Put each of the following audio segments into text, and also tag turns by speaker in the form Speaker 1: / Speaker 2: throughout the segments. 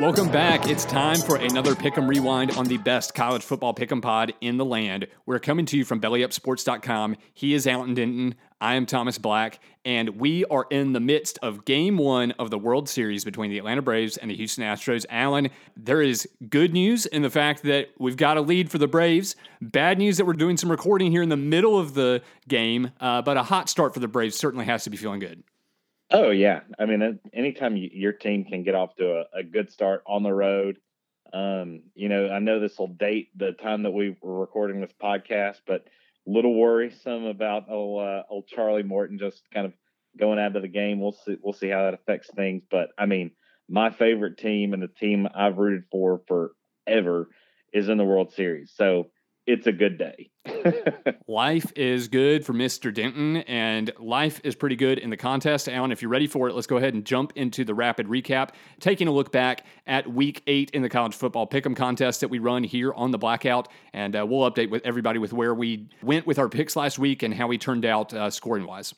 Speaker 1: Welcome back. It's time for another Pick'em Rewind on the best college football Pick'em pod in the land. We're coming to you from BellyUpSports.com. He is Alan Denton. I am Thomas Black, and we are in the midst of Game One of the World Series between the Atlanta Braves and the Houston Astros. Alan, there is good news in the fact that we've got a lead for the Braves. Bad news that we're doing some recording here in the middle of the game, uh, but a hot start for the Braves certainly has to be feeling good.
Speaker 2: Oh yeah, I mean, anytime you, your team can get off to a, a good start on the road, um, you know, I know this will date the time that we were recording this podcast, but a little worrisome about old, uh, old Charlie Morton just kind of going out of the game. We'll see. We'll see how that affects things. But I mean, my favorite team and the team I've rooted for forever is in the World Series. So it's a good day.
Speaker 1: life is good for Mr. Denton, and life is pretty good in the contest. Alan, if you're ready for it, let's go ahead and jump into the rapid recap, taking a look back at week eight in the college football pick'em contest that we run here on the Blackout, and uh, we'll update with everybody with where we went with our picks last week and how we turned out uh, scoring wise.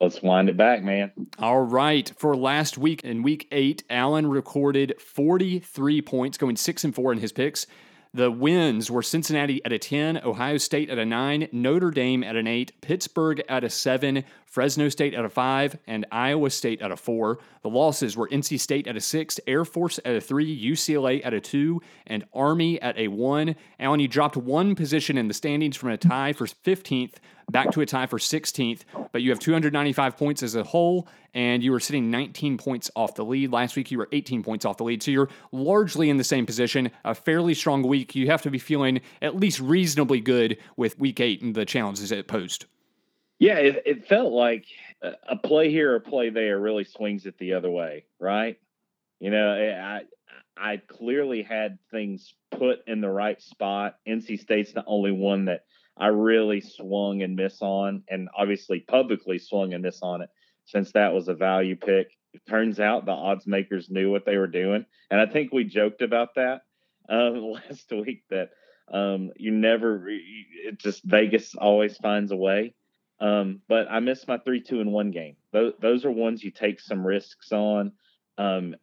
Speaker 2: Let's wind it back, man.
Speaker 1: All right. For last week in week eight, Alan recorded 43 points, going six and four in his picks. The wins were Cincinnati at a 10, Ohio State at a 9, Notre Dame at an 8, Pittsburgh at a 7, Fresno State at a 5, and Iowa State at a 4. The losses were NC State at a 6, Air Force at a 3, UCLA at a 2, and Army at a 1. Alan, you dropped one position in the standings from a tie for 15th back to a tie for 16th, but you have 295 points as a whole, and you were sitting 19 points off the lead. Last week, you were 18 points off the lead, so you're largely in the same position. A fairly strong week. You have to be feeling at least reasonably good with week eight and the challenges it posed.
Speaker 2: Yeah, it, it felt like a play here or play there really swings it the other way, right? You know, I I clearly had things put in the right spot. NC State's the only one that I really swung and miss on, and obviously publicly swung and miss on it since that was a value pick. It turns out the odds makers knew what they were doing, and I think we joked about that um, last week that um, you never, it just Vegas always finds a way. Um, but I missed my three, two, and one game. Those, those are ones you take some risks on. Um,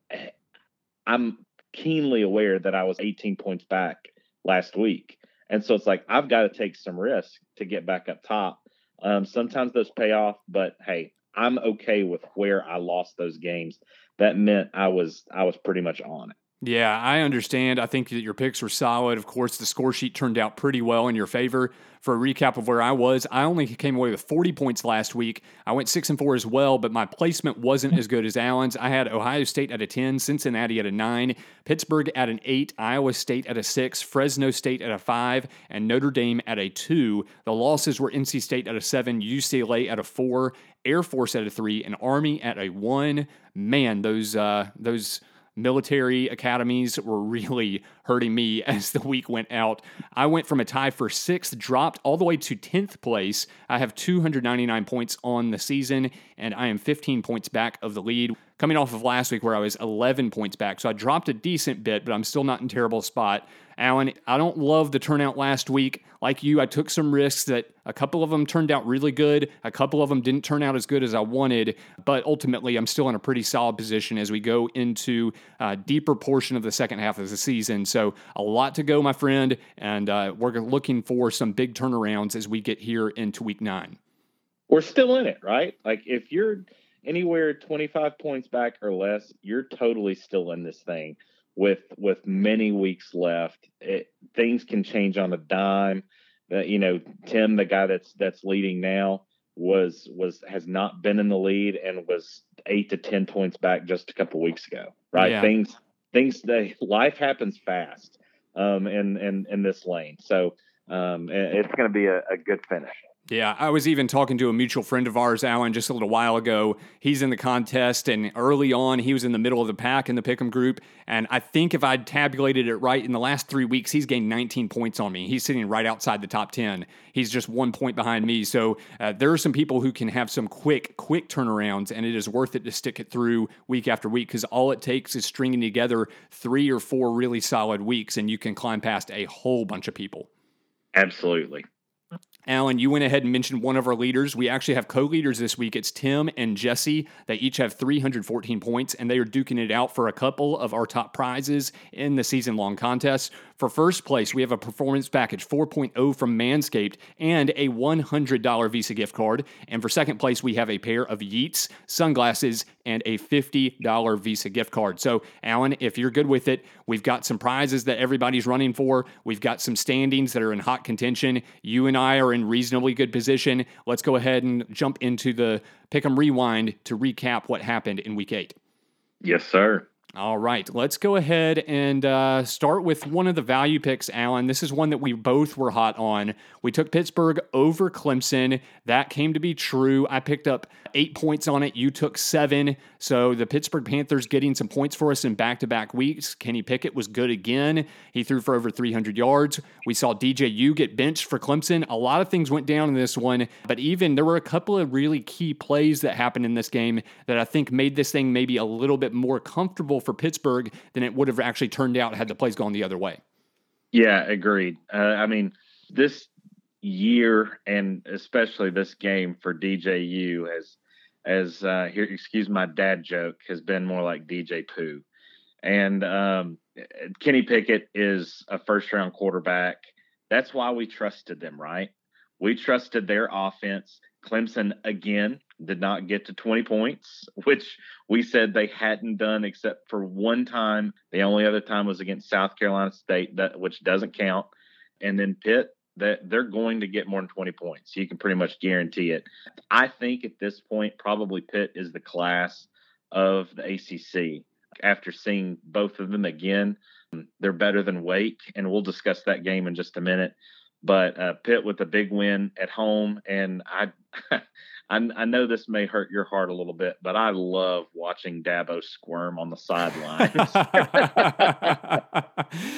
Speaker 2: I'm keenly aware that I was 18 points back last week. And so it's like I've got to take some risk to get back up top. Um, sometimes those pay off, but hey, I'm okay with where I lost those games. That meant I was I was pretty much on it.
Speaker 1: Yeah, I understand. I think that your picks were solid. Of course, the score sheet turned out pretty well in your favor. For a recap of where I was, I only came away with 40 points last week. I went 6 and 4 as well, but my placement wasn't as good as Alan's. I had Ohio State at a 10, Cincinnati at a 9, Pittsburgh at an 8, Iowa State at a 6, Fresno State at a 5, and Notre Dame at a 2. The losses were NC State at a 7, UCLA at a 4, Air Force at a 3, and Army at a 1. Man, those uh those military academies were really hurting me as the week went out. I went from a tie for sixth, dropped all the way to 10th place. I have 299 points on the season, and I am 15 points back of the lead coming off of last week where I was 11 points back. So I dropped a decent bit, but I'm still not in terrible spot. Allen, I don't love the turnout last week. Like you, I took some risks that a couple of them turned out really good. A couple of them didn't turn out as good as I wanted, but ultimately I'm still in a pretty solid position as we go into a deeper portion of the second half of the season. So a lot to go, my friend, and uh, we're looking for some big turnarounds as we get here into week nine.
Speaker 2: We're still in it, right? Like if you're anywhere 25 points back or less, you're totally still in this thing with with many weeks left. It, things can change on a dime. Uh, you know, Tim, the guy that's that's leading now, was was has not been in the lead and was eight to ten points back just a couple weeks ago. Right? Yeah. Things things they life happens fast um in in in this lane. So um it's going to be a, a good finish.
Speaker 1: Yeah, I was even talking to a mutual friend of ours, Alan, just a little while ago. He's in the contest, and early on, he was in the middle of the pack in the Pick'em group. And I think if I'd tabulated it right, in the last three weeks, he's gained 19 points on me. He's sitting right outside the top 10. He's just one point behind me. So uh, there are some people who can have some quick, quick turnarounds, and it is worth it to stick it through week after week because all it takes is stringing together three or four really solid weeks, and you can climb past a whole bunch of people.
Speaker 2: Absolutely.
Speaker 1: Alan, you went ahead and mentioned one of our leaders. We actually have co leaders this week. It's Tim and Jesse. They each have 314 points, and they are duking it out for a couple of our top prizes in the season long contest. For first place, we have a performance package 4.0 from Manscaped and a $100 Visa gift card. And for second place, we have a pair of Yeats sunglasses and a $50 Visa gift card. So, Alan, if you're good with it, we've got some prizes that everybody's running for. We've got some standings that are in hot contention. You and I are in reasonably good position. Let's go ahead and jump into the pick 'em rewind to recap what happened in week eight.
Speaker 2: Yes, sir.
Speaker 1: All right, let's go ahead and uh, start with one of the value picks, Alan. This is one that we both were hot on. We took Pittsburgh over Clemson. That came to be true. I picked up eight points on it. You took seven. So the Pittsburgh Panthers getting some points for us in back to back weeks. Kenny Pickett was good again. He threw for over 300 yards. We saw DJU get benched for Clemson. A lot of things went down in this one, but even there were a couple of really key plays that happened in this game that I think made this thing maybe a little bit more comfortable for Pittsburgh than it would have actually turned out had the plays gone the other way.
Speaker 2: Yeah, agreed. Uh, I mean, this year and especially this game for DJU has as uh, here, excuse my dad joke, has been more like DJ Pooh. And um, Kenny Pickett is a first round quarterback. That's why we trusted them, right? We trusted their offense. Clemson again did not get to 20 points, which we said they hadn't done except for one time. The only other time was against South Carolina State, that which doesn't count. And then Pitt that they're going to get more than 20 points. You can pretty much guarantee it. I think at this point, probably Pitt is the class of the ACC. After seeing both of them again, they're better than Wake, and we'll discuss that game in just a minute. But uh, Pitt with a big win at home, and I I, I, know this may hurt your heart a little bit, but I love watching Dabo squirm on the sidelines.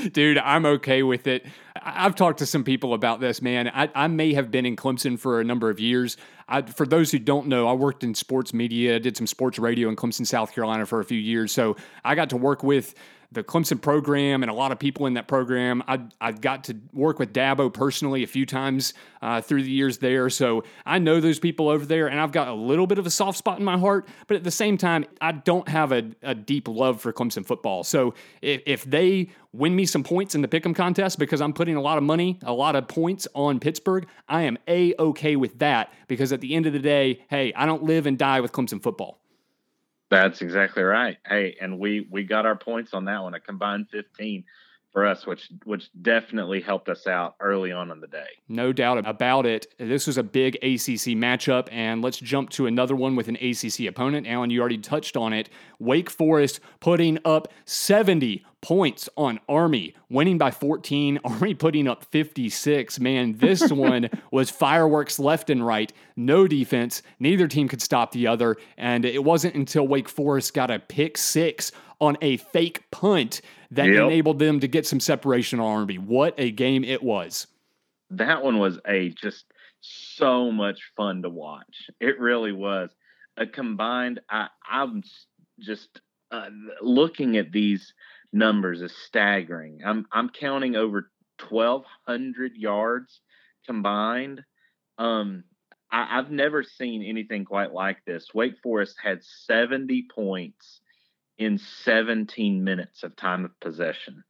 Speaker 1: Dude, I'm okay with it. I've talked to some people about this, man. I, I may have been in Clemson for a number of years. I, for those who don't know, I worked in sports media, did some sports radio in Clemson, South Carolina for a few years. So I got to work with the Clemson program and a lot of people in that program. I I got to work with Dabo personally a few times uh, through the years there, so I know those people over there, and I've got a little bit of a soft spot in my heart. But at the same time, I don't have a, a deep love for Clemson football. So if, if they win me some points in the pick'em contest because I'm putting a lot of money, a lot of points on Pittsburgh, I am a okay with that because at the end of the day, hey, I don't live and die with Clemson football.
Speaker 2: That's exactly right. Hey, and we we got our points on that one, a combined 15 for us, which which definitely helped us out early on in the day.
Speaker 1: No doubt about it. This was a big ACC matchup, and let's jump to another one with an ACC opponent. Alan, you already touched on it. Wake Forest putting up 70 points on Army, winning by 14. Army putting up 56. Man, this one was fireworks left and right. No defense. Neither team could stop the other. And it wasn't until Wake Forest got a pick six on a fake punt that yep. enabled them to get some separation on Army. What a game it was.
Speaker 2: That one was a just so much fun to watch. It really was. A combined, I, I'm just uh, looking at these numbers is staggering. I'm I'm counting over 1,200 yards combined. Um, I, I've never seen anything quite like this. Wake Forest had 70 points in 17 minutes of time of possession.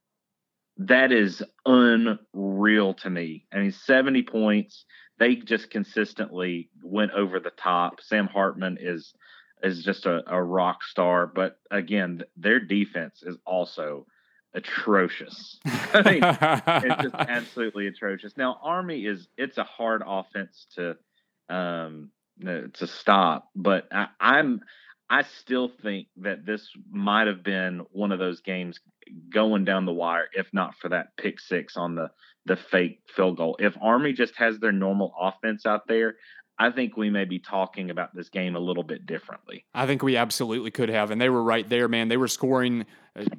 Speaker 2: That is unreal to me. I mean, 70 points. They just consistently went over the top. Sam Hartman is is just a, a rock star, but again, their defense is also atrocious. I mean, it's just absolutely atrocious. Now, Army is it's a hard offense to um to stop, but I, I'm I still think that this might have been one of those games going down the wire, if not for that pick six on the the fake field goal. If Army just has their normal offense out there, I think we may be talking about this game a little bit differently.
Speaker 1: I think we absolutely could have. And they were right there, man. They were scoring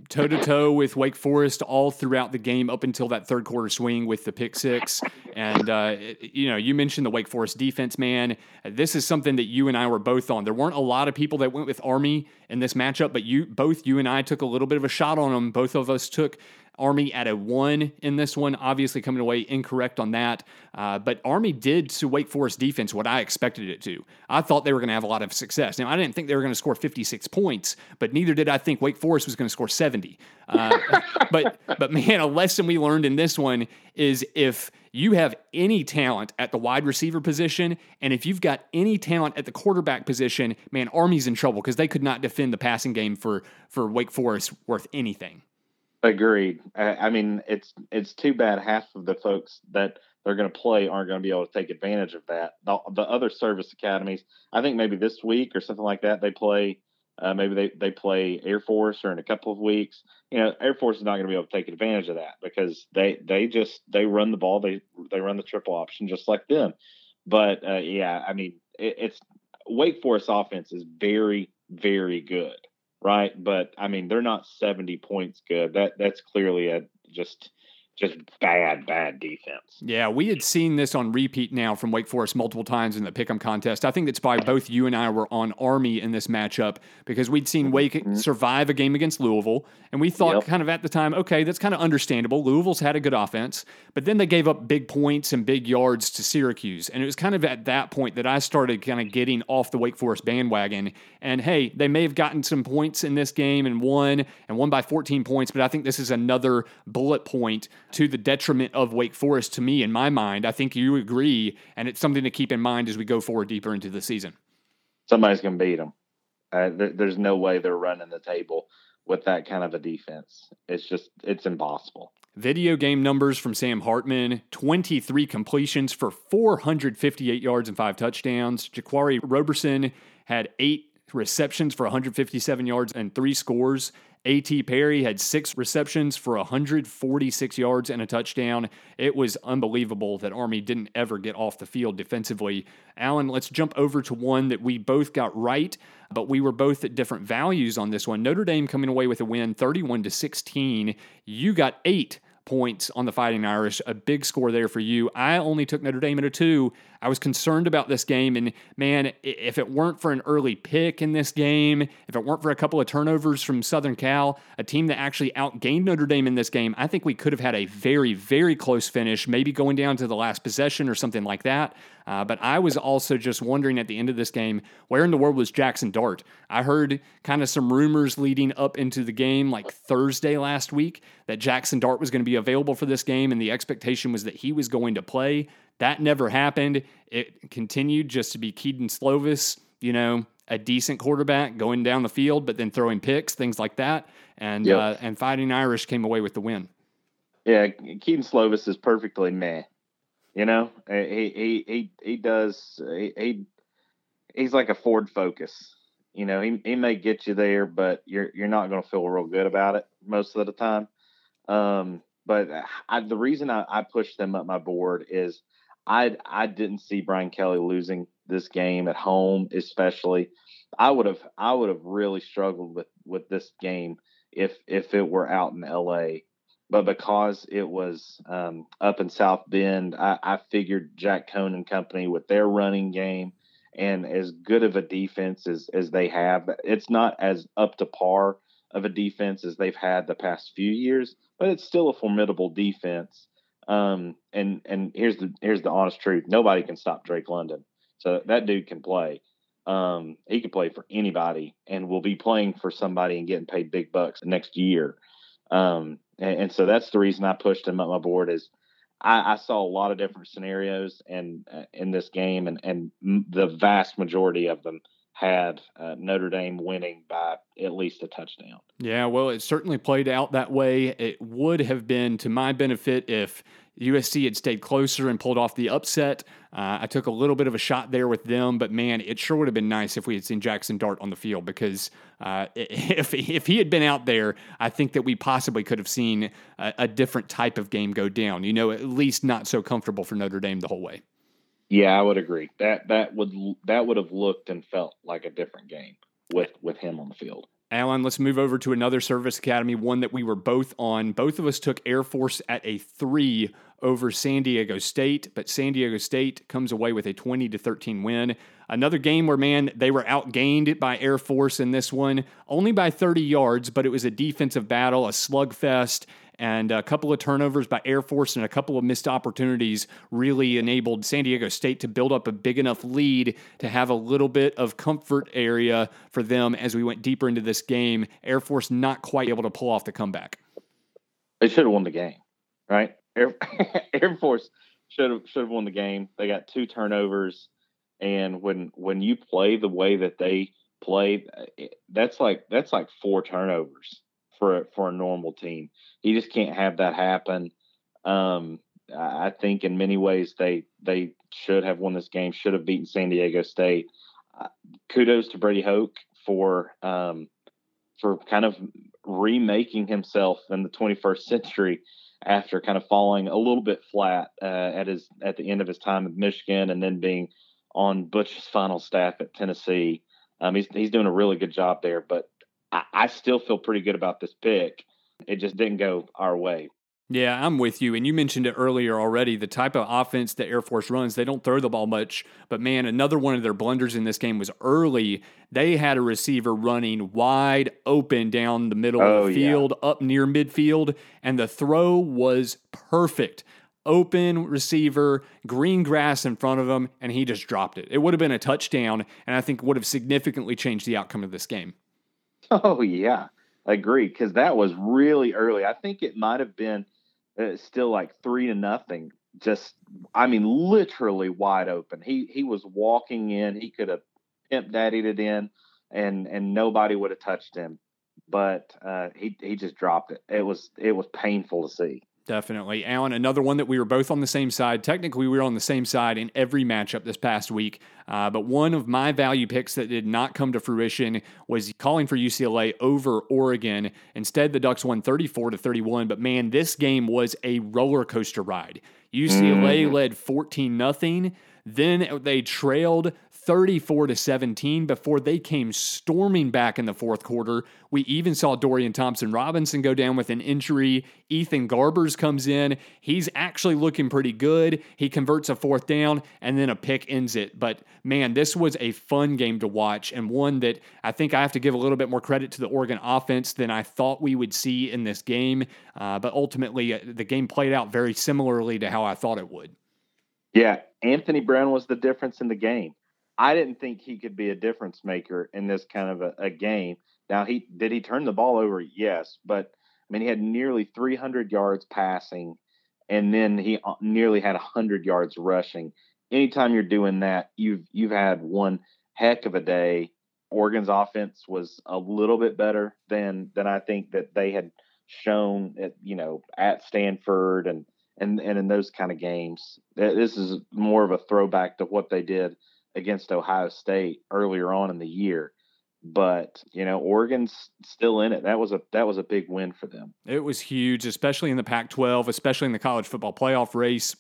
Speaker 1: toe to toe with Wake Forest all throughout the game up until that third quarter swing with the pick six. And, uh, you know, you mentioned the Wake Forest defense, man. This is something that you and I were both on. There weren't a lot of people that went with Army in this matchup, but you both, you and I took a little bit of a shot on them. Both of us took Army at a one in this one, obviously coming away incorrect on that. Uh, but Army did to Wake Forest defense what I expected it to. I thought they were going to have a lot of success. Now, I didn't think they were going to score 56 points, but neither did I think Wake Forest was going to score 70. Uh, but, but man, a lesson we learned in this one is if you have any talent at the wide receiver position, and if you've got any talent at the quarterback position, man, Army's in trouble because they could not defend the passing game for for Wake Forest worth anything.
Speaker 2: Agreed. I, mean, it's it's too bad half of the folks that they're going to play aren't going to be able to take advantage of that. The, the, other service academies, I think maybe this week or something like that, they play. Uh, maybe they, they play Air Force or in a couple of weeks. You know, Air Force is not going to be able to take advantage of that because they they just they run the ball. They they run the triple option just like them. But uh, yeah, I mean, it, it's Wake Forest offense is very very good right? But I mean, they're not 70 points good. That that's clearly a just just bad, bad defense.
Speaker 1: Yeah, we had seen this on repeat now from Wake Forest multiple times in the pick'em contest. I think that's why both you and I were on Army in this matchup because we'd seen Wake mm-hmm. survive a game against Louisville, and we thought yep. kind of at the time, okay, that's kind of understandable. Louisville's had a good offense, but then they gave up big points and big yards to Syracuse, and it was kind of at that point that I started kind of getting off the Wake Forest bandwagon. And hey, they may have gotten some points in this game and won and won by 14 points, but I think this is another bullet point to the detriment of Wake Forest to me in my mind. I think you agree, and it's something to keep in mind as we go forward deeper into the season.
Speaker 2: Somebody's going to beat them. Uh, there, there's no way they're running the table with that kind of a defense. It's just it's impossible.
Speaker 1: Video game numbers from Sam Hartman 23 completions for 458 yards and five touchdowns. Jaquarii Roberson had eight receptions for 157 yards and three scores. A.T. Perry had six receptions for 146 yards and a touchdown. It was unbelievable that Army didn't ever get off the field defensively. Alan, let's jump over to one that we both got right, but we were both at different values on this one. Notre Dame coming away with a win 31 to 16. You got eight points on the Fighting Irish, a big score there for you. I only took Notre Dame at a two. I was concerned about this game, and man, if it weren't for an early pick in this game, if it weren't for a couple of turnovers from Southern Cal, a team that actually outgained Notre Dame in this game, I think we could have had a very, very close finish, maybe going down to the last possession or something like that. Uh, but I was also just wondering at the end of this game, where in the world was Jackson Dart? I heard kind of some rumors leading up into the game, like Thursday last week, that Jackson Dart was going to be available for this game, and the expectation was that he was going to play. That never happened. It continued just to be Kedon Slovis, you know, a decent quarterback going down the field, but then throwing picks, things like that. And yep. uh, and Fighting Irish came away with the win.
Speaker 2: Yeah, Kedon Slovis is perfectly meh. You know, he he he he does he, he he's like a Ford Focus. You know, he he may get you there, but you're you're not going to feel real good about it most of the time. Um, but I, the reason I, I pushed them up my board is I I didn't see Brian Kelly losing this game at home, especially. I would have I would have really struggled with with this game if if it were out in L.A but because it was um, up in South Bend, I, I figured Jack Coan and company with their running game and as good of a defense as, as they have, it's not as up to par of a defense as they've had the past few years, but it's still a formidable defense. Um, and and here's the here's the honest truth: nobody can stop Drake London. So that dude can play. Um, he can play for anybody, and will be playing for somebody and getting paid big bucks next year. Um, and, and, so that's the reason I pushed him up my board is I, I saw a lot of different scenarios and uh, in this game, and and the vast majority of them had uh, Notre Dame winning by at least a touchdown.
Speaker 1: Yeah, well, it certainly played out that way. It would have been to my benefit if USC had stayed closer and pulled off the upset. Uh, I took a little bit of a shot there with them, but man, it sure would have been nice if we had seen Jackson Dart on the field because uh, if, if he had been out there, I think that we possibly could have seen a, a different type of game go down. You know, at least not so comfortable for Notre Dame the whole way.
Speaker 2: Yeah, I would agree. That that would that would have looked and felt like a different game with with him on the field.
Speaker 1: Alan, let's move over to another service academy, one that we were both on. Both of us took Air Force at a three over San Diego State, but San Diego State comes away with a 20 to 13 win. Another game where, man, they were outgained by Air Force in this one, only by 30 yards, but it was a defensive battle, a slugfest, and a couple of turnovers by Air Force and a couple of missed opportunities really enabled San Diego State to build up a big enough lead to have a little bit of comfort area for them as we went deeper into this game. Air Force not quite able to pull off the comeback.
Speaker 2: They should have won the game, right? Air, Air Force should have should have won the game. They got two turnovers, and when when you play the way that they played, that's like that's like four turnovers for for a normal team. You just can't have that happen. Um, I think in many ways they they should have won this game, should have beaten San Diego State. Uh, kudos to Brady Hoke for um, for kind of remaking himself in the 21st century after kind of falling a little bit flat uh, at his at the end of his time at Michigan and then being on Butch's final staff at Tennessee. Um, he's he's doing a really good job there, but I, I still feel pretty good about this pick. It just didn't go our way.
Speaker 1: Yeah, I'm with you. And you mentioned it earlier already. The type of offense that Air Force runs, they don't throw the ball much. But man, another one of their blunders in this game was early. They had a receiver running wide open down the middle oh, of the oh, field, yeah. up near midfield, and the throw was perfect. Open receiver, green grass in front of him, and he just dropped it. It would have been a touchdown, and I think would have significantly changed the outcome of this game.
Speaker 2: Oh, yeah. I agree. Because that was really early. I think it might have been uh, still like three to nothing. Just, I mean, literally wide open. He he was walking in. He could have pimp daddied it in, and and nobody would have touched him. But uh, he he just dropped it. It was it was painful to see.
Speaker 1: Definitely. Alan, another one that we were both on the same side. Technically, we were on the same side in every matchup this past week. Uh, but one of my value picks that did not come to fruition was calling for UCLA over Oregon. Instead, the Ducks won 34 to 31. But man, this game was a roller coaster ride. UCLA mm-hmm. led 14 0. Then they trailed 34 to 17 before they came storming back in the fourth quarter. We even saw Dorian Thompson Robinson go down with an injury. Ethan Garbers comes in. He's actually looking pretty good. He converts a fourth down and then a pick ends it. But man, this was a fun game to watch and one that I think I have to give a little bit more credit to the Oregon offense than I thought we would see in this game. Uh, but ultimately, uh, the game played out very similarly to how I thought it would.
Speaker 2: Yeah, Anthony Brown was the difference in the game. I didn't think he could be a difference maker in this kind of a, a, game. Now he did he turn the ball over? Yes, but I mean he had nearly 300 yards passing, and then he uh, nearly had 100 yards rushing. Anytime you're doing that, you've you've had one heck of a day. Oregon's offense was a little bit better than than I think that they had shown at you know at Stanford and and and in those kind of games. This is more of a throwback to what they did against Ohio State earlier on in the year. But you know, Oregon's still in it. That was a that was a big win for them.
Speaker 1: It was huge, especially in the Pac-12, especially in the college football playoff race.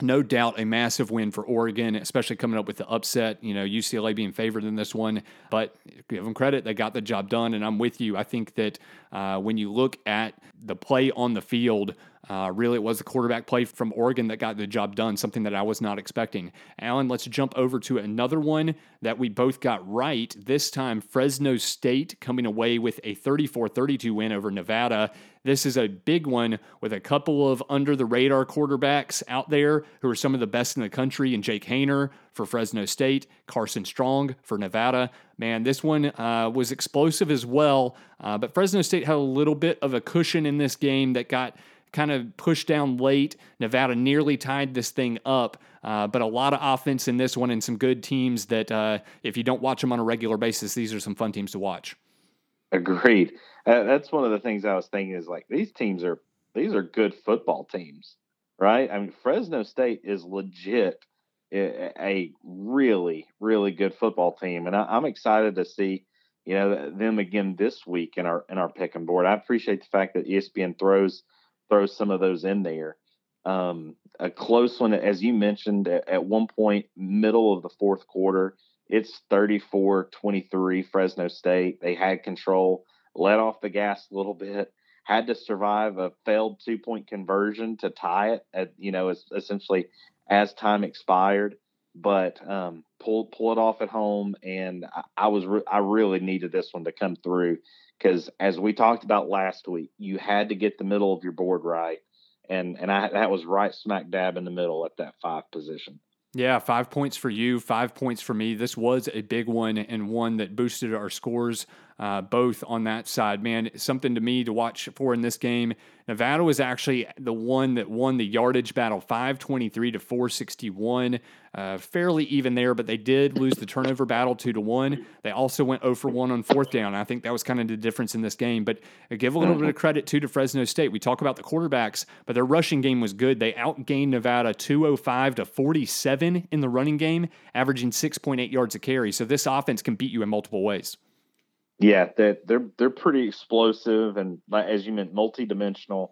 Speaker 1: No doubt a massive win for Oregon, especially coming up with the upset. You know, UCLA being favored in this one, but give them credit. They got the job done. And I'm with you. I think that uh, when you look at the play on the field, uh, really, it was the quarterback play from Oregon that got the job done, something that I was not expecting. Alan, let's jump over to another one that we both got right. This time, Fresno State coming away with a 34 32 win over Nevada. This is a big one with a couple of under the radar quarterbacks out there who are some of the best in the country, and Jake Haener for Fresno State, Carson Strong for Nevada. Man, this one uh, was explosive as well, uh, but Fresno State had a little bit of a cushion in this game that got kind of pushed down late. Nevada nearly tied this thing up, uh, but a lot of offense in this one and some good teams that uh, if you don't watch them on a regular basis, these are some fun teams to watch.
Speaker 2: Agreed. Uh, that's one of the things I was thinking is like these teams are these are good football teams. right? I mean, Fresno State is legit a really, really good football team, and I, am excited to see you know them again this week in our in our pick'em board. I appreciate the fact that ESPN throws throws some of those in there. Um, a close one, as you mentioned, at, at one point, middle of the fourth quarter, it's 34 23 Fresno State. They had control, let off the gas a little bit, had to survive a failed two point conversion to tie it at, you know, essentially as time expired, but um, pull, pull it off at home. And I, I was, re- I really needed this one to come through because as we talked about last week, you had to get the middle of your board right. And, and I, that was right smack dab in the middle at that five position.
Speaker 1: Yeah, five points for you, five points for me. This was a big one and one that boosted our scores uh, both on that side. Man, something to me to watch for in this game. Nevada was actually the one that won the yardage battle 523 to 461. Uh, fairly even there, but they did lose the turnover battle 2 to 1. They also went 0 for 1 on fourth down. I think that was kind of the difference in this game. But I give a little bit of credit too to Fresno State. We talk about the quarterbacks, but their rushing game was good. They outgained Nevada 205 to 47 in the running game, averaging 6.8 yards a carry. So this offense can beat you in multiple ways.
Speaker 2: Yeah, that they're they're pretty explosive and as you meant, multidimensional.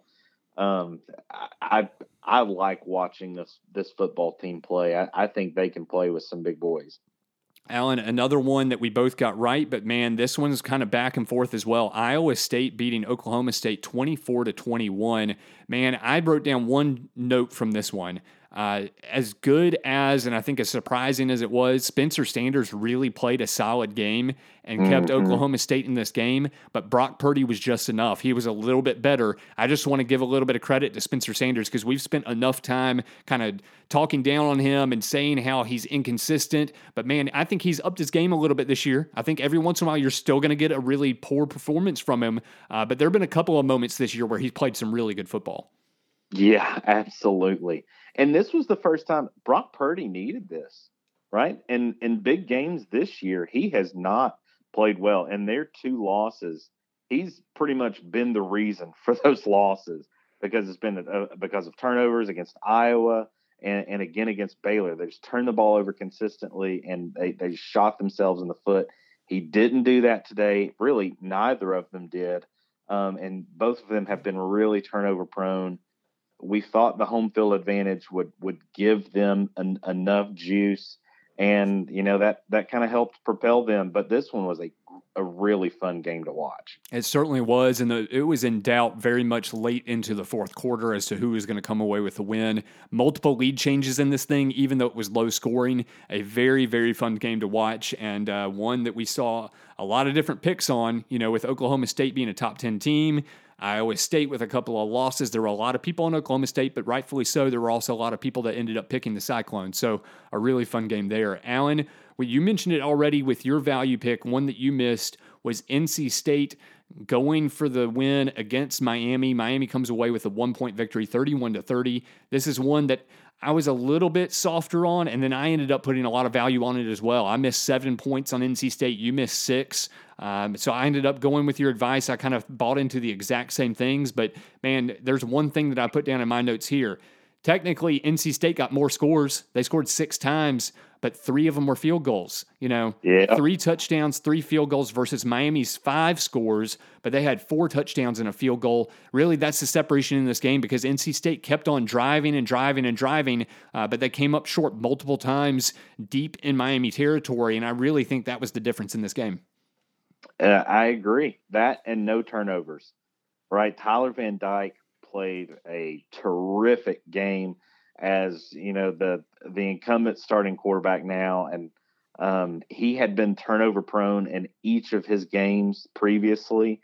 Speaker 2: Um, I I like watching this this football team play. I, I think they can play with some big boys.
Speaker 1: Alan, another one that we both got right, but man, this one's kind of back and forth as well. Iowa State beating Oklahoma State 24 to 21. Man, I wrote down one note from this one. Uh, as good as, and I think as surprising as it was, Spencer Sanders really played a solid game and mm-hmm. kept Oklahoma State in this game, but Brock Purdy was just enough. He was a little bit better. I just want to give a little bit of credit to Spencer Sanders because we've spent enough time kind of talking down on him and saying how he's inconsistent. But man, I think he's upped his game a little bit this year. I think every once in a while you're still going to get a really poor performance from him, uh, but there have been a couple of moments this year where he's played some really good football.
Speaker 2: Yeah, absolutely. And this was the first time Brock Purdy needed this, right? And in big games this year, he has not played well. And their two losses, he's pretty much been the reason for those losses because it's been uh, because of turnovers against Iowa and, and again against Baylor. They just turned the ball over consistently and they, they shot themselves in the foot. He didn't do that today. Really, neither of them did. Um, and both of them have been really turnover prone we thought the home field advantage would would give them an, enough juice and you know that that kind of helped propel them but this one was a a really fun game to watch.
Speaker 1: It certainly was and the, it was in doubt very much late into the fourth quarter as to who was going to come away with the win. Multiple lead changes in this thing even though it was low scoring a very very fun game to watch and uh, one that we saw a lot of different picks on you know with oklahoma state being a top 10 team Iowa State with a couple of losses. There were a lot of people in Oklahoma State, but rightfully so. There were also a lot of people that ended up picking the Cyclones. So a really fun game there. Alan, well, you mentioned it already with your value pick. One that you missed was NC State going for the win against Miami. Miami comes away with a one point victory, 31 to 30. This is one that I was a little bit softer on, and then I ended up putting a lot of value on it as well. I missed seven points on NC State. You missed six. Um, so I ended up going with your advice. I kind of bought into the exact same things, but man, there's one thing that I put down in my notes here. Technically, NC State got more scores. They scored six times, but three of them were field goals. You know, yeah. three touchdowns, three field goals versus Miami's five scores, but they had four touchdowns and a field goal. Really, that's the separation in this game because NC State kept on driving and driving and driving, uh, but they came up short multiple times deep in Miami territory. And I really think that was the difference in this game.
Speaker 2: Uh, I agree. That and no turnovers, right? Tyler Van Dyke played a terrific game as you know the the incumbent starting quarterback now, and um, he had been turnover prone in each of his games previously.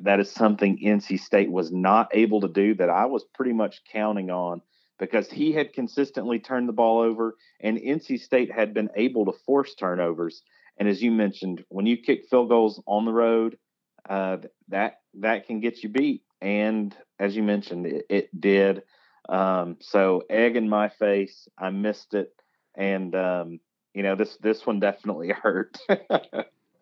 Speaker 2: That is something NC State was not able to do that I was pretty much counting on because he had consistently turned the ball over, and NC State had been able to force turnovers. And as you mentioned, when you kick field goals on the road, uh, that that can get you beat. And as you mentioned, it, it did. Um, so egg in my face. I missed it, and um, you know this this one definitely hurt.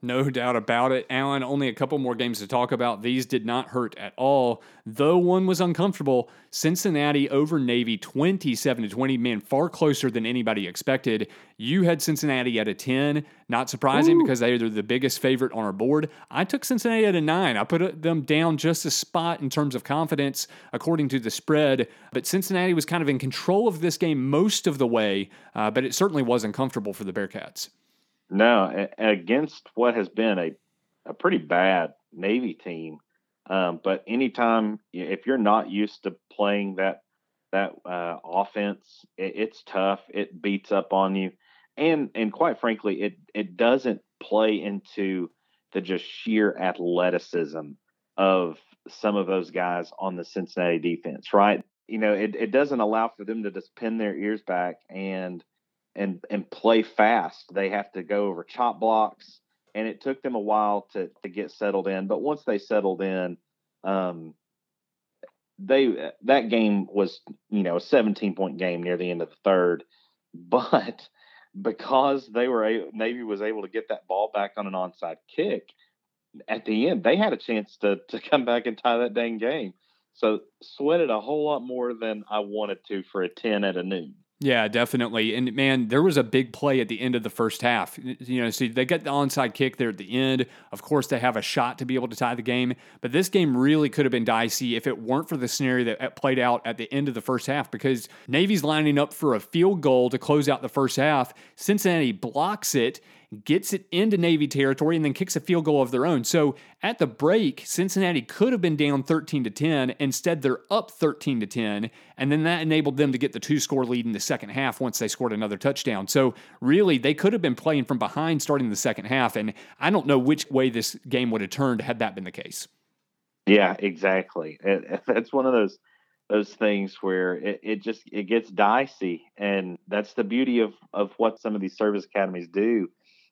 Speaker 1: No doubt about it. Alan, only a couple more games to talk about. These did not hurt at all, though one was uncomfortable. Cincinnati over Navy 27 to 20, man, far closer than anybody expected. You had Cincinnati at a 10, not surprising Ooh. because they are the biggest favorite on our board. I took Cincinnati at a 9. I put them down just a spot in terms of confidence according to the spread, but Cincinnati was kind of in control of this game most of the way, uh, but it certainly was uncomfortable for the Bearcats.
Speaker 2: No, against what has been a, a pretty bad Navy team. Um, but anytime if you're not used to playing that that uh, offense, it, it's tough. It beats up on you, and and quite frankly, it it doesn't play into the just sheer athleticism of some of those guys on the Cincinnati defense, right? You know, it, it doesn't allow for them to just pin their ears back and and and play fast. They have to go over chop blocks, and it took them a while to to get settled in. But once they settled in, um, they that game was you know a 17 point game near the end of the third, but because they were Navy was able to get that ball back on an onside kick at the end, they had a chance to to come back and tie that dang game. So sweated a whole lot more than I wanted to for a 10 at a noon.
Speaker 1: Yeah, definitely. And man, there was a big play at the end of the first half. You know, so they get the onside kick there at the end. Of course, they have a shot to be able to tie the game. But this game really could have been dicey if it weren't for the scenario that played out at the end of the first half because Navy's lining up for a field goal to close out the first half. Cincinnati blocks it gets it into Navy territory, and then kicks a field goal of their own. So at the break, Cincinnati could have been down 13 to 10. Instead, they're up 13 to 10, and then that enabled them to get the two score lead in the second half once they scored another touchdown. So really, they could have been playing from behind starting the second half, and I don't know which way this game would have turned had that been the case.
Speaker 2: Yeah, exactly. That's one of those those things where it, it just it gets dicey and that's the beauty of of what some of these service academies do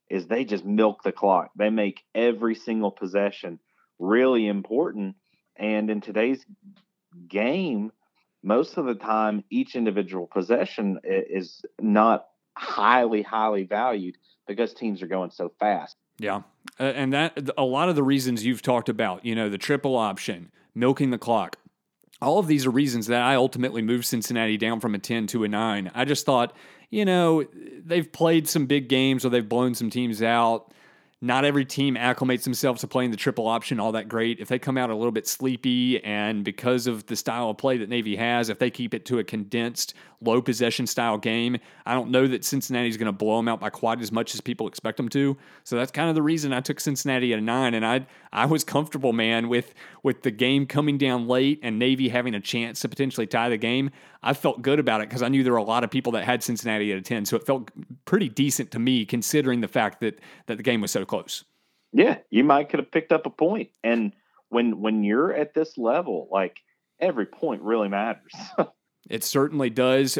Speaker 2: is they just milk the clock. They make every single possession really important. And in today's game, most of the time, each individual possession is not highly, highly valued because teams are going so fast.
Speaker 1: Yeah. Uh, and that a lot of the reasons you've talked about, you know, the triple option, milking the clock, all of these are reasons that I ultimately moved Cincinnati down from a 10 to a 9. I just thought you know, they've played some big games or they've blown some teams out not every team acclimates themselves to playing the triple option all that great. If they come out a little bit sleepy, and because of the style of play that Navy has, if they keep it to a condensed, low possession style game, I don't know that Cincinnati's going to blow them out by quite as much as people expect them to. So that's kind of the reason I took Cincinnati at a nine, and I I was comfortable, man, with with the game coming down late and Navy having a chance to potentially tie the game. I felt good about it because I knew there were a lot of people that had Cincinnati at a ten, so it felt pretty decent to me considering the fact that that the game was so close.
Speaker 2: Yeah, you might could have picked up a point. And when when you're at this level, like every point really matters.
Speaker 1: it certainly does.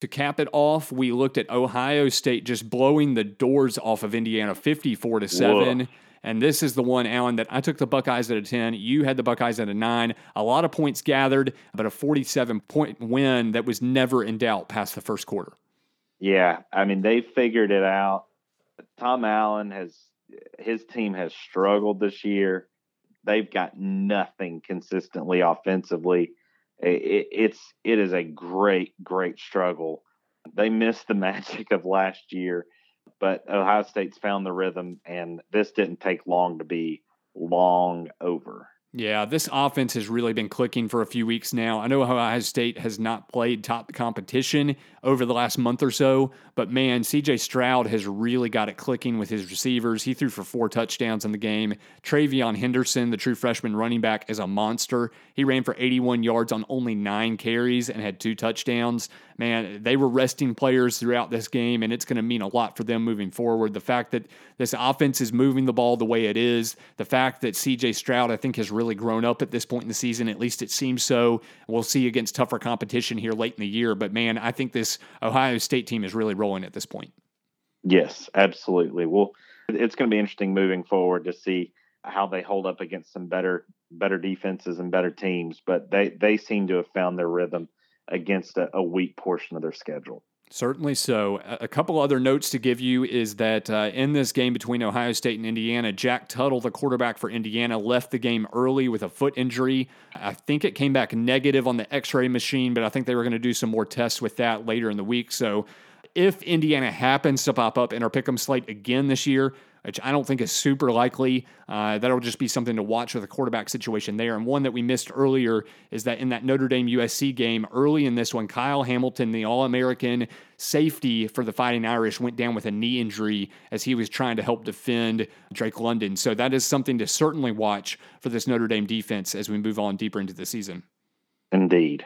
Speaker 1: To cap it off, we looked at Ohio State just blowing the doors off of Indiana 54 to 7. And this is the one, Alan, that I took the Buckeyes at a 10. You had the Buckeyes at a 9. A lot of points gathered, but a 47 point win that was never in doubt past the first quarter.
Speaker 2: Yeah. I mean, they figured it out. Tom Allen has his team has struggled this year. They've got nothing consistently offensively. It, it's it is a great great struggle. They missed the magic of last year, but Ohio State's found the rhythm, and this didn't take long to be long over.
Speaker 1: Yeah, this offense has really been clicking for a few weeks now. I know Ohio State has not played top competition over the last month or so, but man, CJ Stroud has really got it clicking with his receivers. He threw for four touchdowns in the game. TreVeyon Henderson, the true freshman running back, is a monster. He ran for 81 yards on only nine carries and had two touchdowns man, they were resting players throughout this game, and it's going to mean a lot for them moving forward. The fact that this offense is moving the ball the way it is, the fact that CJ Stroud, I think, has really grown up at this point in the season, at least it seems so. We'll see against tougher competition here late in the year, but man, I think this Ohio State team is really rolling at this point.
Speaker 2: Yes, absolutely. Well, it's going to be interesting moving forward to see how they hold up against some better better defenses and better teams, but they they seem to have found their rhythm against a, a weak portion of their schedule.
Speaker 1: Certainly so. A couple other notes to give you is that uh, in this game between Ohio State and Indiana, Jack Tuttle, the quarterback for Indiana, left the game early with a foot injury. I think it came back negative on the x ray machine, but I think they were going to do some more tests with that later in the week. So if Indiana happens to pop up in our pick'em slate again this year, which I don't think is super likely. Uh, that'll just be something to watch with the quarterback situation there. And one that we missed earlier is that in that Notre Dame USC game, early in this one, Kyle Hamilton, the All American safety for the Fighting Irish, went down with a knee injury as he was trying to help defend Drake London. So that is something to certainly watch for this Notre Dame defense as we move on deeper into the season.
Speaker 2: Indeed.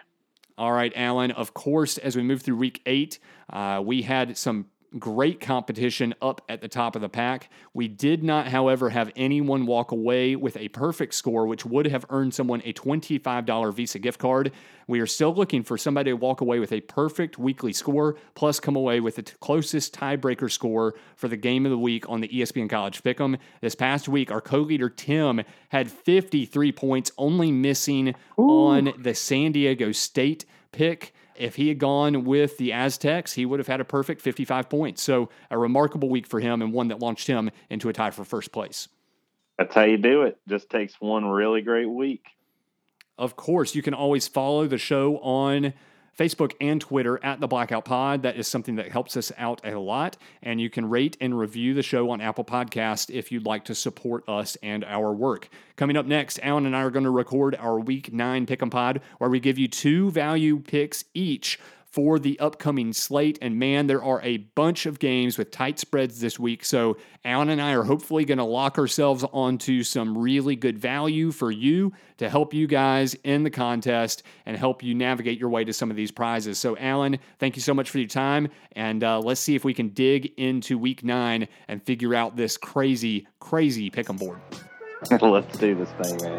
Speaker 1: All right, Alan. Of course, as we move through week eight, uh, we had some great competition up at the top of the pack. We did not, however, have anyone walk away with a perfect score, which would have earned someone a $25 Visa gift card. We are still looking for somebody to walk away with a perfect weekly score, plus come away with the t- closest tiebreaker score for the game of the week on the ESPN College Pick'em. This past week, our co-leader Tim had 53 points, only missing Ooh. on the San Diego State pick. If he had gone with the Aztecs, he would have had a perfect 55 points. So a remarkable week for him and one that launched him into a tie for first place.
Speaker 2: That's how you do it. Just takes one really great week.
Speaker 1: Of course, you can always follow the show on Facebook and Twitter at the Blackout Pod. That is something that helps us out a lot. And you can rate and review the show on Apple Podcast if you'd like to support us and our work. Coming up next, Alan and I are going to record our Week 9 Pick'em Pod, where we give you two value picks each for the upcoming slate. And man, there are a bunch of games with tight spreads this week. So Alan and I are hopefully going to lock ourselves onto some really good value for you to help you guys in the contest and help you navigate your way to some of these prizes. So, Alan, thank you so much for your time. And uh, let's see if we can dig into week nine and figure out this crazy, crazy pick 'em board.
Speaker 2: let's do this thing, man.